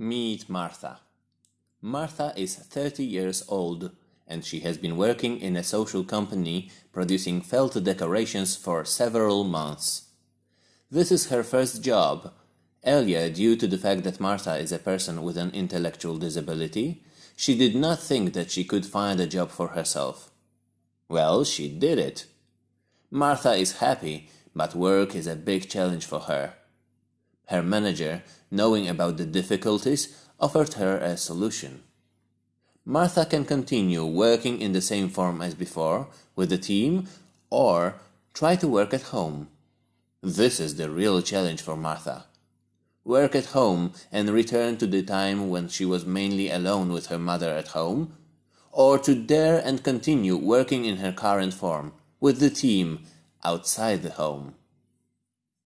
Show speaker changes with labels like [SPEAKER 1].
[SPEAKER 1] Meet Martha. Martha is 30 years old and she has been working in a social company producing felt decorations for several months. This is her first job. Earlier, due to the fact that Martha is a person with an intellectual disability, she did not think that she could find a job for herself. Well, she did it. Martha is happy, but work is a big challenge for her. Her manager, knowing about the difficulties, offered her a solution. Martha can continue working in the same form as before with the team or try to work at home. This is the real challenge for Martha. Work at home and return to the time when she was mainly alone with her mother at home, or to dare and continue working in her current form with the team outside the home.